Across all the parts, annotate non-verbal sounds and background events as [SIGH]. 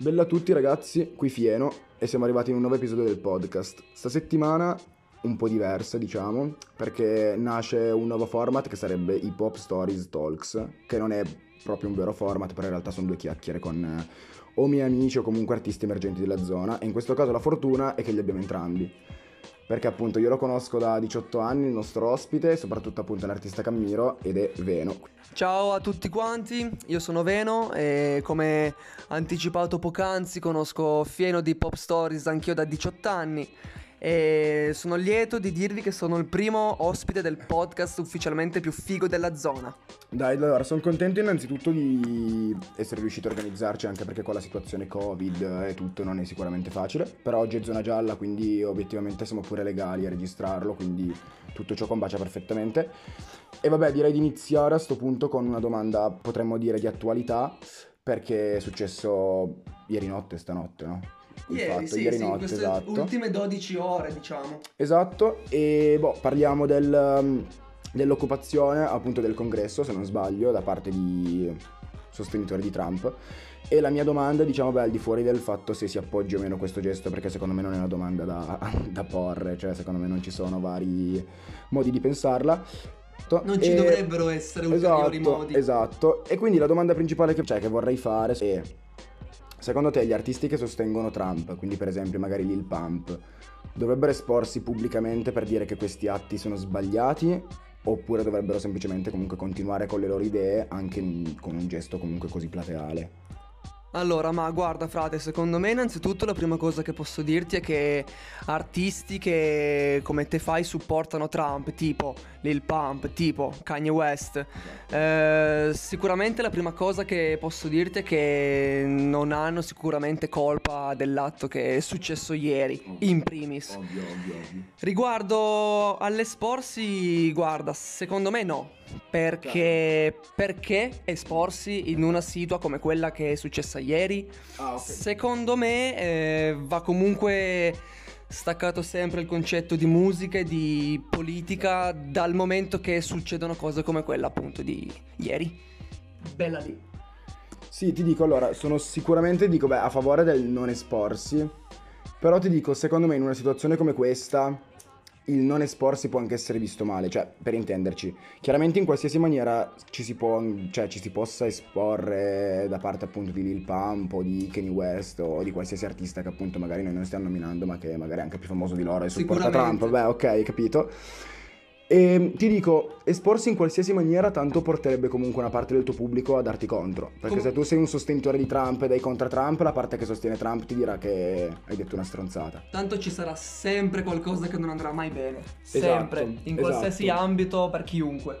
Bella a tutti ragazzi, qui Fieno e siamo arrivati in un nuovo episodio del podcast. Sta settimana un po' diversa diciamo, perché nasce un nuovo format che sarebbe Hip Hop Stories Talks, che non è proprio un vero format, però in realtà sono due chiacchiere con eh, o miei amici o comunque artisti emergenti della zona e in questo caso la fortuna è che li abbiamo entrambi perché appunto io lo conosco da 18 anni, il nostro ospite, soprattutto appunto un artista che ammiro ed è Veno. Ciao a tutti quanti, io sono Veno e come anticipato poc'anzi conosco Fieno di Pop Stories anch'io da 18 anni e sono lieto di dirvi che sono il primo ospite del podcast ufficialmente più figo della zona. Dai, allora sono contento innanzitutto di essere riuscito a organizzarci anche perché con la situazione Covid e tutto non è sicuramente facile, però oggi è zona gialla quindi obiettivamente siamo pure legali a registrarlo, quindi tutto ciò combacia perfettamente. E vabbè, direi di iniziare a sto punto con una domanda, potremmo dire di attualità, perché è successo ieri notte, stanotte, no? Ieri, fatto, sì, ieri sì, notte, esatto. ultime 12 ore, diciamo. Esatto, e boh, parliamo del, um, dell'occupazione appunto del congresso, se non sbaglio, da parte di sostenitori di Trump. E la mia domanda, diciamo, beh, al di fuori del fatto se si appoggia o meno questo gesto, perché secondo me non è una domanda da, [LAUGHS] da porre, cioè secondo me non ci sono vari modi di pensarla. Non ci e... dovrebbero essere ulteriori esatto, modi. Esatto, e quindi la domanda principale che, cioè, che vorrei fare è Secondo te gli artisti che sostengono Trump, quindi per esempio magari Lil Pump, dovrebbero esporsi pubblicamente per dire che questi atti sono sbagliati oppure dovrebbero semplicemente comunque continuare con le loro idee anche con un gesto comunque così plateale? Allora, ma guarda frate, secondo me innanzitutto la prima cosa che posso dirti è che artisti che come te fai supportano Trump, tipo Lil Pump, tipo Kanye West, eh, sicuramente la prima cosa che posso dirti è che non hanno sicuramente colpa dell'atto che è successo ieri, in primis. Riguardo all'esporsi, guarda, secondo me no. Perché, perché esporsi in una situa come quella che è successa ieri? Ah, okay. Secondo me eh, va comunque staccato sempre il concetto di musica e di politica dal momento che succedono cose come quella appunto di ieri. Bella lì. Sì, ti dico allora, sono sicuramente dico, beh, a favore del non esporsi, però ti dico, secondo me in una situazione come questa il non esporsi può anche essere visto male, cioè per intenderci, chiaramente in qualsiasi maniera ci si, può, cioè, ci si possa esporre da parte appunto di Lil Pump o di Kanye West o di qualsiasi artista che appunto magari noi non stiamo nominando ma che magari è anche più famoso di loro e supporta Trump, beh ok, capito. E ehm, ti dico, esporsi in qualsiasi maniera tanto porterebbe comunque una parte del tuo pubblico a darti contro. Perché Com- se tu sei un sostenitore di Trump e dai contro Trump, la parte che sostiene Trump ti dirà che hai detto una stronzata. Tanto ci sarà sempre qualcosa che non andrà mai bene. Sempre, esatto, in qualsiasi esatto. ambito, per chiunque.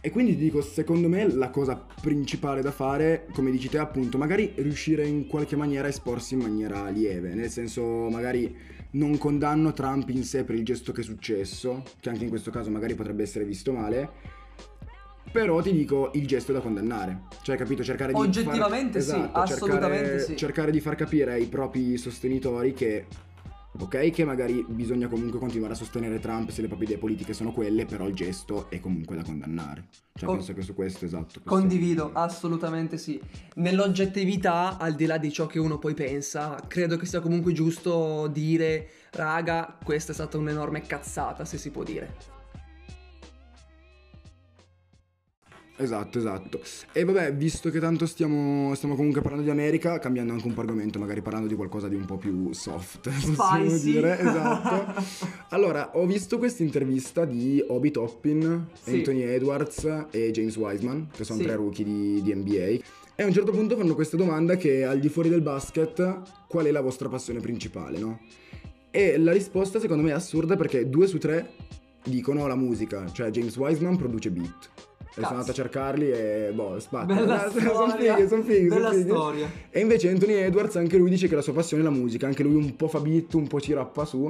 E quindi ti dico, secondo me la cosa principale da fare, come dici te appunto, magari riuscire in qualche maniera a esporsi in maniera lieve, nel senso magari non condanno Trump in sé per il gesto che è successo, che anche in questo caso magari potrebbe essere visto male. Però ti dico il gesto è da condannare. Cioè, capito? Cercare di. Oggettivamente far... sì, esatto, assolutamente cercare, sì. Cercare di far capire ai propri sostenitori che Ok, che magari bisogna comunque continuare a sostenere Trump se le proprie idee politiche sono quelle, però il gesto è comunque da condannare. Cioè, Con- penso che su questo esatto. Condivido, assolutamente sì. Nell'oggettività, al di là di ciò che uno poi pensa, credo che sia comunque giusto dire, raga, questa è stata un'enorme cazzata, se si può dire. Esatto, esatto. E vabbè, visto che tanto stiamo, stiamo, comunque parlando di America, cambiando anche un po' argomento, magari parlando di qualcosa di un po' più soft, [LAUGHS] possiamo Spicy. dire. Esatto. [LAUGHS] allora, ho visto questa intervista di Obi Toppin, sì. Anthony Edwards e James Wiseman, che sono sì. tre rookie di, di NBA. E a un certo punto fanno questa domanda che al di fuori del basket, qual è la vostra passione principale, no? E la risposta secondo me è assurda perché due su tre dicono la musica, cioè James Wiseman produce beat. E sono andato a cercarli e boh, spacca. Bella sono fighi, sono fighi. Bella son fighi. storia. E invece Anthony Edwards, anche lui dice che la sua passione è la musica, anche lui un po' fa beat, un po' ci rappa su.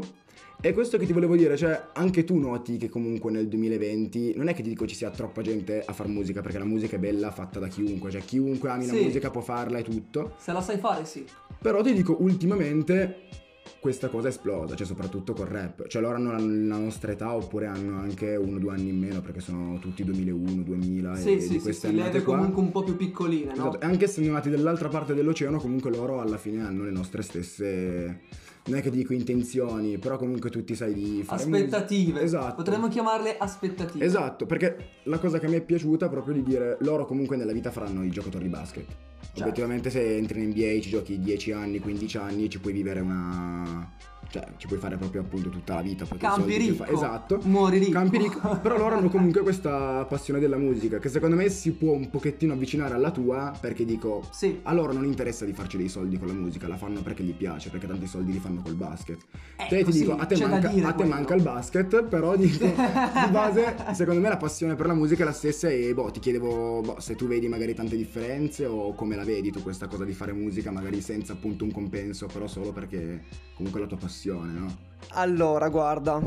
E questo che ti volevo dire, cioè, anche tu noti che comunque nel 2020 non è che ti dico ci sia troppa gente a far musica, perché la musica è bella fatta da chiunque, cioè chiunque ami sì. la musica può farla e tutto. Se la sai fare, sì. Però ti dico, ultimamente questa cosa è esplosa, cioè soprattutto col rap. Cioè loro hanno la, nostra età oppure hanno anche uno o due anni in meno perché sono tutti 2001, 2000 sì, e sì, di sì, queste sì, leve qua. comunque un po' più piccoline, no? Esatto, e anche essendo nati dall'altra parte dell'oceano, comunque loro alla fine hanno le nostre stesse. Non è che dico intenzioni, però comunque tutti sai di fare Aspettative. musica. Esatto. Potremmo chiamarle aspettative. Esatto, perché la cosa che mi è piaciuta è proprio di dire loro comunque nella vita faranno i giocatori di basket. Certo. Obiettivamente se entri in NBA ci giochi 10 anni, 15 anni, ci puoi vivere una cioè ci puoi fare proprio appunto tutta la vita, Campi ricco. fa- Esatto. Muori ricco. Campi ricco. [LAUGHS] Però loro hanno comunque questa passione della musica che secondo me si può un pochettino avvicinare alla tua perché dico Sì. a loro non interessa di farci dei soldi con la musica, la fanno perché gli piace, perché tanti soldi li fanno col basket. Ecco, Te ti sì, dico, a te, manca, a te manca il basket, però dico, [LAUGHS] di base, secondo me la passione per la musica è la stessa e boh, ti chiedevo boh, se tu vedi magari tante differenze o come la vedi tu questa cosa di fare musica, magari senza appunto un compenso, però solo perché comunque la tua passione, no? Allora, guarda,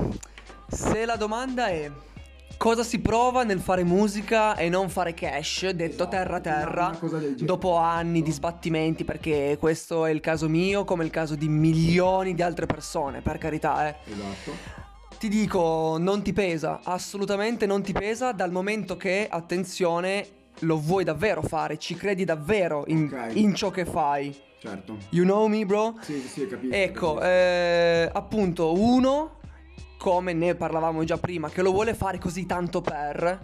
se la domanda è cosa si prova nel fare musica e non fare cash, detto Esatto, terra terra, dopo anni di sbattimenti, perché questo è il caso mio come il caso di milioni di altre persone, per carità, eh. Esatto. Ti dico, non ti pesa, assolutamente non ti pesa dal momento che, attenzione, lo vuoi davvero fare, ci credi davvero in, Ok. in ciò che fai. Certo. You know me, bro? Sì, sì, sì, capisco. Ecco, eh, appunto, uno, come ne parlavamo già prima, che lo vuole fare così tanto per,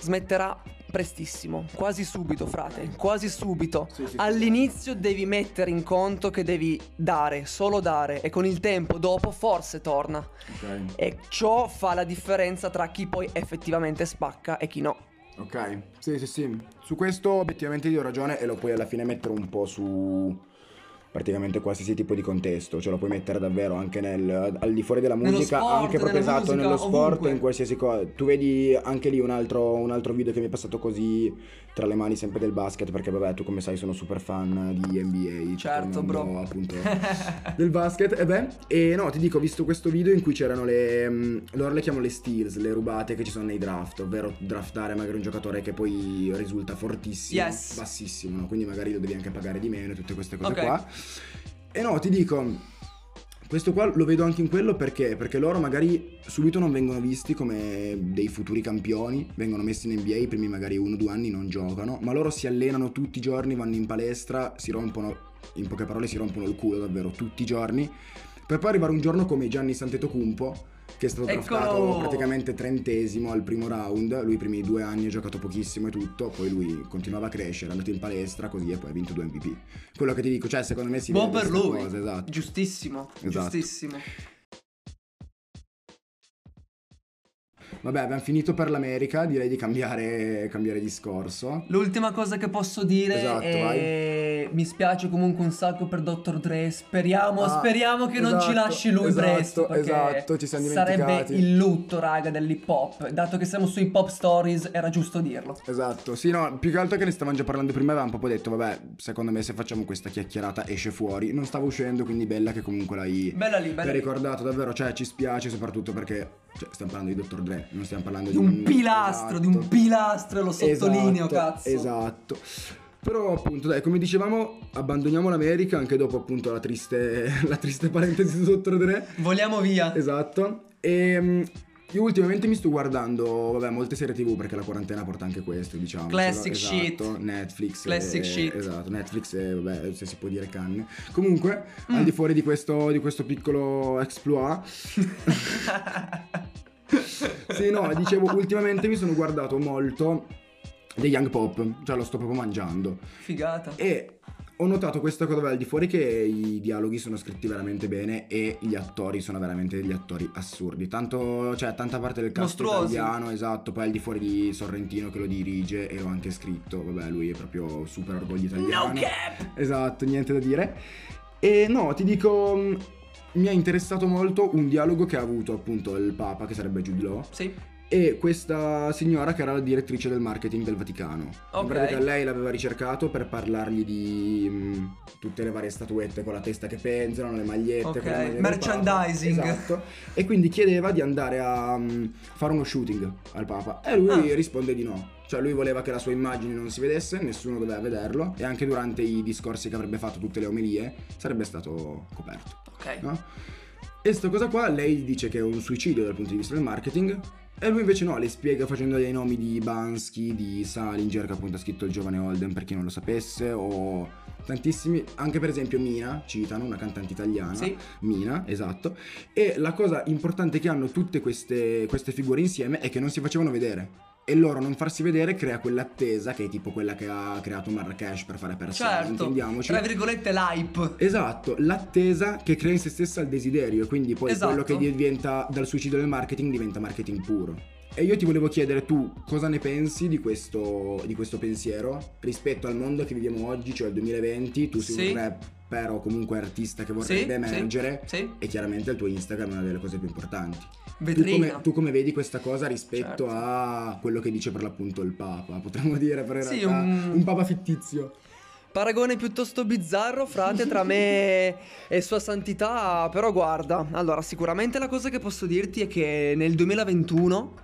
smetterà prestissimo, quasi subito, frate, quasi subito. Sì, sì, sì. All'inizio devi mettere in conto che devi dare, solo dare, e con il tempo dopo forse torna. Ok. E ciò fa la differenza tra chi poi effettivamente spacca e chi no. Ok, sì, sì, sì. Su questo obiettivamente ti ho ragione e lo puoi alla fine mettere un po' su praticamente qualsiasi tipo di contesto, cioè lo puoi mettere davvero anche nel, al di fuori della musica, sport, anche proprio esatto, musica, nello sport, ovunque. in qualsiasi cosa. Tu vedi anche lì un altro, un altro video che mi è passato così tra le mani sempre del basket, perché vabbè, tu come sai sono super fan di NBA, il Certo, mondo, bro. appunto [LAUGHS] del basket e beh e no ti dico ho visto questo video in cui c'erano le mm, loro le chiamano le steals le rubate che ci sono nei draft ovvero draftare magari un giocatore che poi risulta fortissimo Yes. bassissimo no? quindi magari lo devi anche pagare di meno e tutte queste cose Ok. qua e no ti dico questo qua lo vedo anche in quello perché? Perché loro magari subito non vengono visti come dei futuri campioni, vengono messi in NBA, i primi magari uno o due anni non giocano, ma loro si allenano tutti i giorni, vanno in palestra, si rompono, in poche parole si rompono il culo davvero tutti i giorni, per poi arrivare un giorno come Gianni Santetocumpo, che è stato Eccolo! draftato praticamente trentesimo al primo round, lui i primi due anni ha giocato pochissimo e tutto, poi lui continuava a crescere, è andato in palestra così e poi ha vinto due MVP. Quello che ti dico, cioè secondo me si Buon vede per lui. cosa, esatto. Giustissimo, Esatto. giustissimo. Vabbè, abbiamo finito per l'America, direi di cambiare, cambiare discorso. L'ultima cosa che posso dire Esatto, è mi spiace comunque un sacco per Dr. Dre. Speriamo, Ah, speriamo che non ci esatto, lasci lui esatto, presto. Perché esatto, ci siamo sarebbe dimenticati. il lutto, raga, dell'hip hop. Dato che siamo su hip hop stories, era giusto dirlo. Esatto, sì, no, più che altro che ne stavamo già parlando prima, avevamo proprio detto, vabbè, secondo me se facciamo questa chiacchierata esce fuori. Non stava uscendo, quindi bella che comunque l'hai, Bella lì, bella l'hai ricordato, davvero, cioè ci spiace soprattutto perché cioè, stiamo parlando di Dr. Dre, non stiamo parlando di, Di un pilastro, di un pilastro, lo sottolineo, Esatto, cazzo. Esatto. Però appunto, dai, come dicevamo, abbandoniamo l'America anche dopo appunto la triste, [LAUGHS] la triste parentesi di Dr. Dre. Vogliamo via. Esatto. E io ultimamente mi sto guardando, vabbè, molte serie TV perché la quarantena porta anche questo, diciamo. Classic esatto, shit. Netflix. Classic e, shit. Esatto, Netflix e vabbè, se si può dire canne. Comunque, Mm. al di fuori di questo, di questo piccolo exploit. [LAUGHS] [LAUGHS] [LAUGHS] sì, no, dicevo, ultimamente mi sono guardato molto dei Young Pop, cioè lo sto proprio mangiando. Figata. E ho notato questa cosa al di fuori che i dialoghi sono scritti veramente bene e gli attori sono veramente degli attori assurdi. Tanto, cioè, tanta parte del cast Mostruosi. italiano, esatto, poi al di fuori di Sorrentino che lo dirige e l'ho anche scritto. Vabbè, lui è proprio super orgoglio italiano. No cap! Esatto, niente da dire. E no, ti dico mi ha interessato molto un dialogo che ha avuto appunto il Papa, che sarebbe Jude Law, Sì. e questa signora che era la direttrice del marketing del Vaticano. Ok. In pratica lei l'aveva ricercato per parlargli di mh, tutte le varie statuette con la testa che penzolano, le magliette, Ok, con le maglie del Papa. merchandising. Esatto. E quindi chiedeva di andare a mh, fare uno shooting al Papa. E lui Ah. risponde di no. Cioè lui voleva che la sua immagine non si vedesse, nessuno doveva vederlo e anche durante i discorsi che avrebbe fatto, tutte le omelie, sarebbe stato coperto. Ok. No? E sta cosa qua lei dice che è un suicidio dal punto di vista del marketing e lui invece no, le spiega facendo dei nomi di Bansky, di Salinger che appunto ha scritto il giovane Holden per chi non lo sapesse o tantissimi, anche per esempio Mina, citano una cantante italiana, Sì. Mina, esatto, e la cosa importante che hanno tutte queste, queste figure insieme è che non si facevano vedere. E loro non farsi vedere crea quell'attesa che è tipo quella che ha creato Marrakesh per fare persone, Certo. intendiamoci. Tra virgolette l'hype. Esatto, l'attesa che crea in se stessa il desiderio, quindi poi Esatto. quello che diventa dal suicidio del marketing diventa marketing puro. E io ti volevo chiedere tu cosa ne pensi di questo, di questo pensiero rispetto al mondo che viviamo oggi, cioè il 2020, tu sei Sì. un rapper o comunque artista che vorrebbe Sì, emergere sì, sì. e chiaramente il tuo Instagram è una delle cose più importanti. Tu come, tu come vedi questa cosa rispetto Certo. a quello che dice per l'appunto il Papa? Potremmo dire per Sì, realtà un- un Papa fittizio. Paragone piuttosto bizzarro, frate, tra me [LAUGHS] e Sua Santità. Però guarda, allora, sicuramente la cosa che posso dirti è che nel 2021,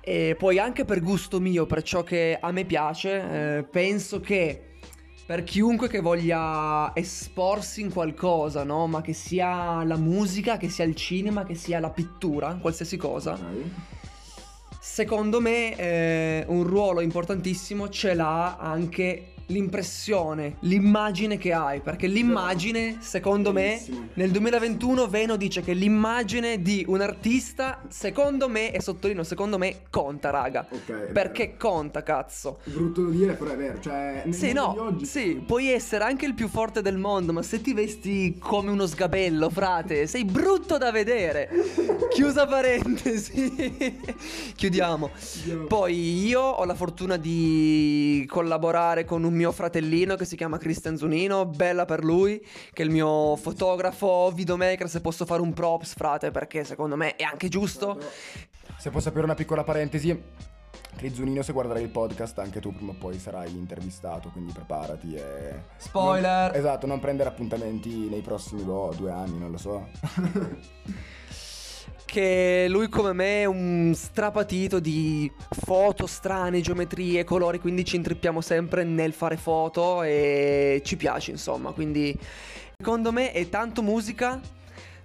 e poi anche per gusto mio, per ciò che a me piace, eh, penso che per chiunque che voglia esporsi in qualcosa, no? Ma che sia la musica, che sia il cinema, che sia la pittura, qualsiasi cosa. Secondo me eh, un ruolo importantissimo ce l'ha anche l'impressione, l'immagine che hai, perché l'immagine, secondo Bellissimo. me, nel 2021 Veno dice che l'immagine di un artista, secondo me, e sottolineo, secondo me, conta, raga. Ok, è Perché conta, cazzo. Brutto da dire, però è vero. Cioè, Sì, no, oggi- sì, puoi essere anche il più forte del mondo, ma se ti vesti come uno sgabello, frate, sei brutto da vedere. [LAUGHS] Chiusa parentesi. [LAUGHS] Chiudiamo. Chiudiamo. Poi io ho la fortuna di collaborare con un mio fratellino che si chiama Christian Zunino, bella per lui, che è il mio fotografo, videomaker, se posso fare un props, frate, perché secondo me è anche giusto. Se posso aprire una piccola parentesi, Crizzunino, se guarderai il podcast, anche tu prima o poi sarai intervistato, quindi preparati e... Spoiler. Non- esatto, non prendere appuntamenti nei prossimi, boh, due anni, non lo so. [LAUGHS] che lui come me è un strapatito di foto strane, geometrie, colori, quindi ci intrippiamo sempre nel fare foto e ci piace insomma, quindi secondo me è tanto musica,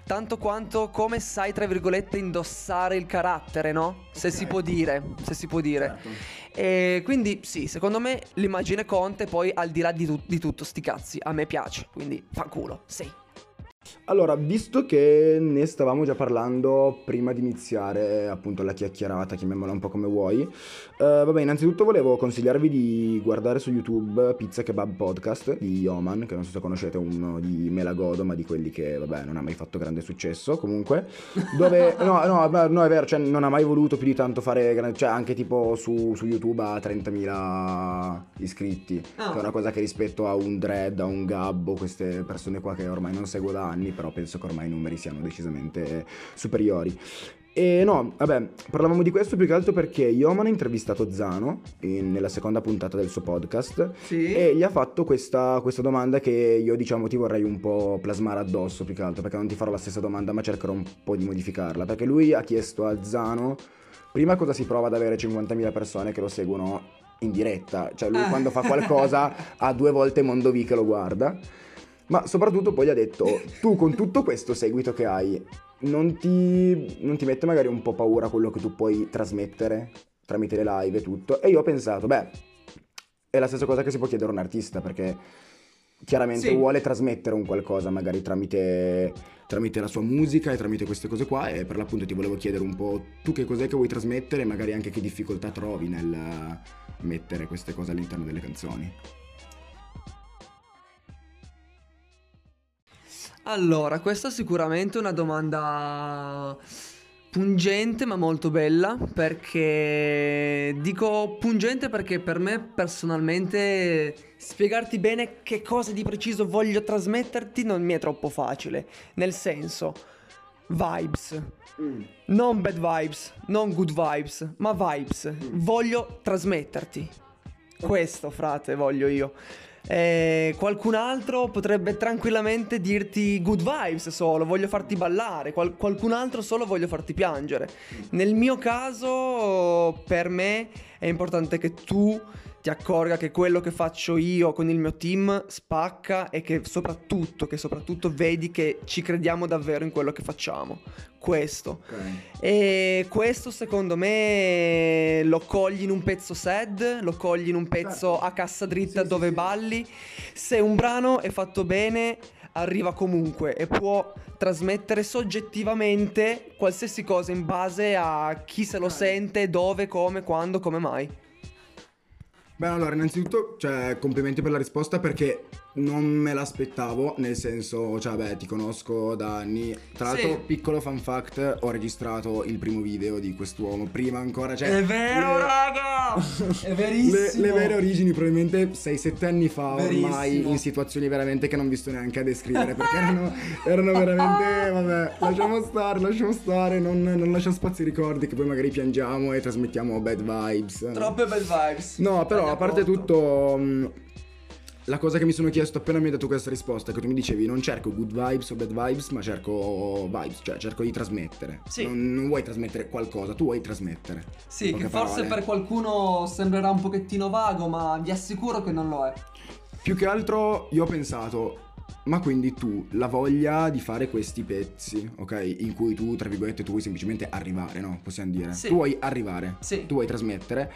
tanto quanto come sai tra virgolette indossare il carattere, no? Se Ok. si può dire, se si può dire. Certo. E quindi sì, secondo me l'immagine conta e poi al di là di, tu- di tutto sti cazzi, a me piace, quindi fanculo, sì. Allora, visto che ne stavamo già parlando prima di iniziare appunto la chiacchierata, chiamiamola un po' come vuoi, eh, vabbè, innanzitutto volevo consigliarvi di guardare su YouTube Pizza Kebab Podcast di Oman, che non so se conoscete, uno di Melagodo, ma di quelli che, vabbè, non ha mai fatto grande successo, comunque, dove, [LAUGHS] no, no, no, è vero, cioè non ha mai voluto più di tanto fare, gran- cioè anche tipo su, su YouTube ha 30.000 iscritti, Ah. che è una cosa che rispetto a un Dread, a un Gabbo, queste persone qua che ormai non seguo da anni, però penso che ormai i numeri siano decisamente superiori. E no, vabbè, parlavamo di questo più che altro perché Yoman ha intervistato Zano in- nella seconda puntata del suo podcast Sì. e gli ha fatto questa, questa domanda che io diciamo ti vorrei un po' plasmare addosso più che altro perché non ti farò la stessa domanda ma cercherò un po' di modificarla perché lui ha chiesto a Zano prima cosa si prova ad avere 50.000 persone che lo seguono in diretta, cioè lui Ah. quando fa qualcosa [LAUGHS] ha due volte Mondovì che lo guarda ma soprattutto poi gli ha detto, tu con tutto questo seguito che hai, non ti, non ti mette magari un po' paura quello che tu puoi trasmettere tramite le live e tutto? E io ho pensato, beh, è la stessa cosa che si può chiedere a un artista, perché chiaramente Sì. vuole trasmettere un qualcosa magari tramite, tramite la sua musica e tramite queste cose qua e per l'appunto ti volevo chiedere un po' tu che cos'è che vuoi trasmettere e magari anche che difficoltà trovi nel mettere queste cose all'interno delle canzoni. Allora, questa è sicuramente una domanda pungente ma molto bella perché dico pungente perché per me personalmente spiegarti bene che cosa di preciso voglio trasmetterti non mi è troppo facile, nel senso vibes, non bad vibes, non good vibes, ma vibes. Voglio trasmetterti. Questo, frate, voglio io. Eh, qualcun altro potrebbe tranquillamente dirti good vibes solo, voglio farti ballare, Qual- qualcun altro solo voglio farti piangere. Nel mio caso, per me è importante che tu ti accorga che quello che faccio io con il mio team spacca e che soprattutto, che soprattutto vedi che ci crediamo davvero in quello che facciamo. Questo. Ok. E questo secondo me lo cogli in un pezzo sad, lo cogli in un pezzo Certo. a cassa dritta Sì, dove sì, balli. Se un brano è fatto bene, arriva comunque e può trasmettere soggettivamente qualsiasi cosa in base a chi se lo sente, dove, come, quando, come mai. Beh, allora, innanzitutto, cioè, complimenti per la risposta perché non me l'aspettavo, nel senso, cioè, beh, ti conosco da anni. Tra Sì. l'altro, piccolo fan fact, ho registrato il primo video di quest'uomo, prima ancora, cioè... È vero, le- raga! [LAUGHS] È Le, verissimo! le vere origini probabilmente 6-7 anni fa ormai Verissimo. in situazioni veramente che non vi sto neanche a descrivere perché erano, erano veramente vabbè lasciamo stare lasciamo stare non, non lascia spazio ai ricordi che poi magari piangiamo e trasmettiamo bad vibes? Troppe bad vibes. No, però a parte tutto, mh, la cosa che mi sono chiesto appena mi hai dato questa risposta, che tu mi dicevi non cerco good vibes o bad vibes, ma cerco vibes, cioè cerco di trasmettere. Sì. Non, non vuoi trasmettere qualcosa, tu vuoi trasmettere. Sì, che forse parole. per qualcuno sembrerà un pochettino vago, ma vi assicuro che non lo è. Più che altro io ho pensato, ma quindi tu la voglia di fare questi pezzi, ok? In cui tu, tra virgolette, tu vuoi semplicemente arrivare, no? Possiamo dire. Sì. Tu vuoi arrivare, Sì. tu vuoi trasmettere.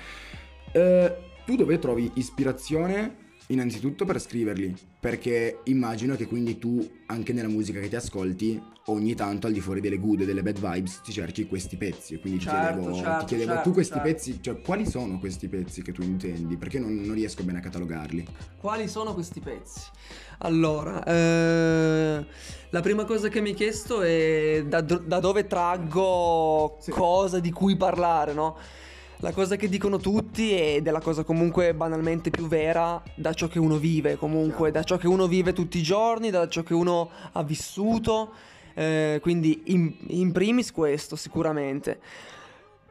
Eh, tu dove trovi ispirazione? Innanzitutto per scriverli, perché immagino che quindi tu, anche nella musica che ti ascolti, ogni tanto al di fuori delle good e delle bad vibes ti cerchi questi pezzi. Quindi ti Certo, chiedevo, certo, ti chiedevo certo, tu questi certo. pezzi, cioè quali sono questi pezzi che tu intendi? Perché non, non riesco bene a catalogarli. Quali sono questi pezzi? Allora, eh, la prima cosa che mi hai chiesto è da, da dove traggo Sì. cosa di cui parlare, no? La cosa che dicono tutti ed è la cosa comunque banalmente più vera da ciò che uno vive, comunque, da ciò che uno vive tutti i giorni, da ciò che uno ha vissuto. eh, quindi in, in primis questo sicuramente.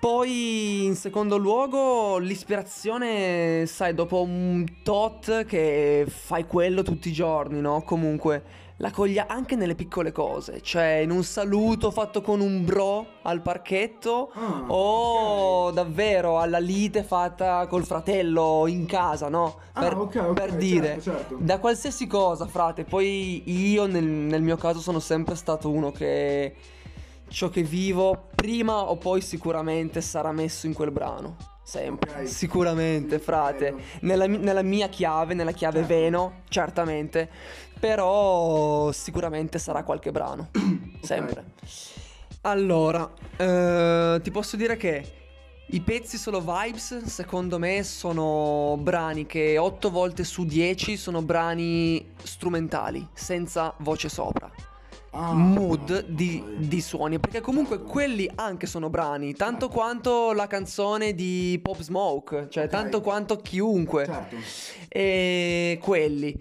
Poi in secondo luogo l'ispirazione, sai, dopo un tot che fai quello tutti i giorni, no? Comunque la coglia anche nelle piccole cose, cioè in un saluto fatto con un bro al parchetto Ah, o davvero alla lite fatta col fratello in casa, no? Ah, Per, ok, ok, per certo, dire, certo. da qualsiasi cosa, frate. Poi io nel, nel mio caso sono sempre stato uno che ciò che vivo prima o poi sicuramente sarà messo in quel brano. Sempre, sicuramente, frate. Nella, nella mia chiave, nella chiave Certo. Veno, certamente. Però sicuramente sarà qualche brano. [CLEARS THROAT] Sempre. Allora, eh, ti posso dire che i pezzi solo vibes, secondo me, sono brani che 8 volte su 10 sono brani strumentali, senza voce sopra. Ah, Mood di, di suoni, perché comunque quelli anche sono brani, tanto quanto la canzone di Pop Smoke, cioè Ok. tanto quanto chiunque. Certo. E quelli.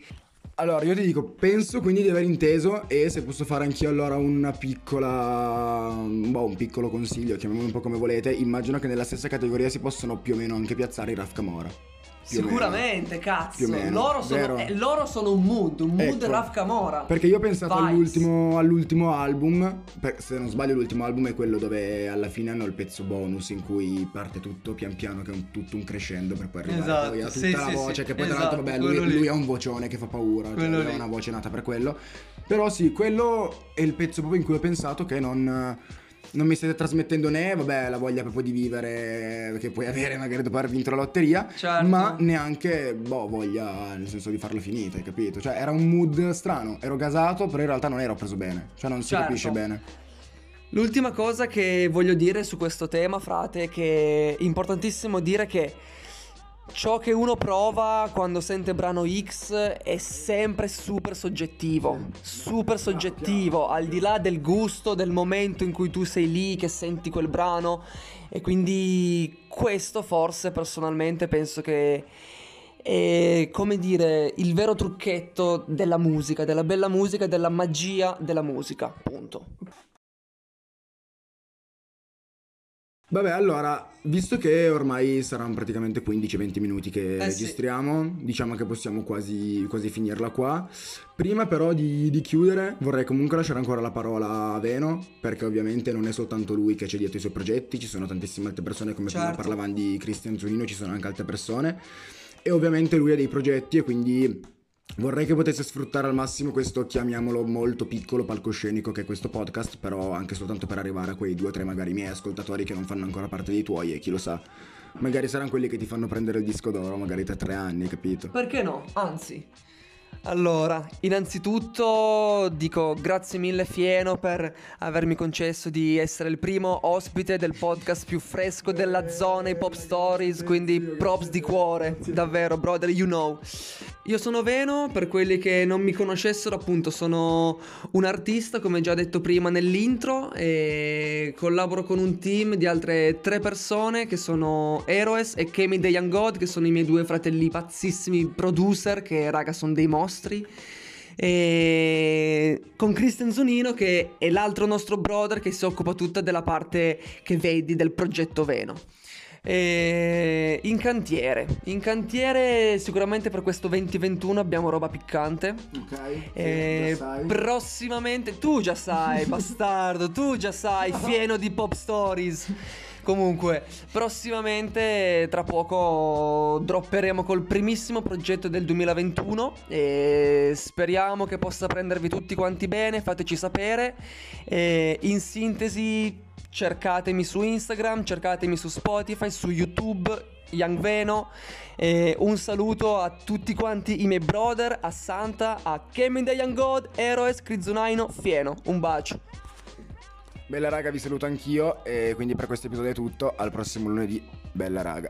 Allora, io ti dico, penso quindi di aver inteso e se posso fare anch'io allora una piccola, boh, un piccolo consiglio, chiamiamolo un po' come volete, immagino che nella stessa categoria si possono più o meno anche piazzare i Raf Camora. Sicuramente, cazzo. Loro, sono, eh, loro sono un mood, un mood Ecco. Raf Camora. Perché io ho pensato all'ultimo, all'ultimo album, per- se non sbaglio l'ultimo album è quello dove alla fine hanno il pezzo bonus in cui parte tutto pian piano che è un- tutto un crescendo per poi arrivare Esatto, poi a tutta sì, la sì, voce sì, che poi tra esatto, l'altro vabbè lui, lui ha un vocione che fa paura, cioè Quello lui ha una voce nata per quello. Però sì, quello è il pezzo proprio in cui ho pensato che non... Non mi state trasmettendo né, vabbè, la voglia proprio di vivere che puoi avere magari dopo aver vinto la lotteria, Certo. ma neanche, boh, voglia nel senso di farla finita, hai capito? Cioè era un mood strano, ero gasato, però in realtà non ero preso bene, cioè non si Certo. capisce bene. L'ultima cosa che voglio dire su questo tema, frate, è che è importantissimo dire che ciò che uno prova quando sente brano X è sempre super soggettivo, super soggettivo, al di là del gusto, del momento in cui tu sei lì, che senti quel brano e quindi questo forse personalmente penso che è, come dire, il vero trucchetto della musica, della bella musica, della magia della musica, punto. Vabbè, allora, visto che ormai saranno praticamente 15-20 minuti che Eh, registriamo, diciamo che possiamo quasi, quasi finirla qua. Prima però di, di chiudere vorrei comunque lasciare ancora la parola a Veno, perché ovviamente non è soltanto lui che c'è dietro i suoi progetti, ci sono tantissime altre persone, come prima Certo. parlavamo di Cristian Zunino, ci sono anche altre persone. E ovviamente lui ha dei progetti e quindi Vorrei che potesse sfruttare al massimo questo, chiamiamolo molto piccolo palcoscenico che è questo podcast, però anche soltanto per arrivare a quei due o tre magari miei ascoltatori che non fanno ancora parte dei tuoi e chi lo sa, magari saranno quelli che ti fanno prendere il disco d'oro, magari tra tre anni, capito? Perché no? Anzi. Allora, innanzitutto dico grazie mille Fieno per avermi concesso di essere il primo ospite del podcast più fresco della zona i Pop Stories, quindi props di cuore, davvero brother, you know. Io sono Veno, per quelli che non mi conoscessero appunto sono un artista come già detto prima nell'intro e collaboro con un team di altre tre persone che sono Heroes e Kemi The Young God che sono i miei due fratelli pazzissimi producer che raga sono dei mostri e con Christian Zonino che è l'altro nostro brother che si occupa tutta della parte che vedi del progetto Veno. E in cantiere, in cantiere sicuramente per questo 2021 abbiamo roba piccante. Ok, E prossimamente, tu già sai, [LAUGHS] bastardo, tu già sai, fieno di pop stories. Comunque, prossimamente, tra poco, dropperemo col primissimo progetto del 2021 e speriamo che possa prendervi tutti quanti bene, fateci sapere. E in sintesi, cercatemi su Instagram, cercatemi su Spotify, su YouTube, Young Veno. E un saluto a tutti quanti i miei brother, a Santa, a Kevin the Young God, Eroes, Crizunaino, Fieno. Un bacio. Bella raga, vi saluto anch'io e quindi per questo episodio è tutto, al prossimo lunedì, bella raga.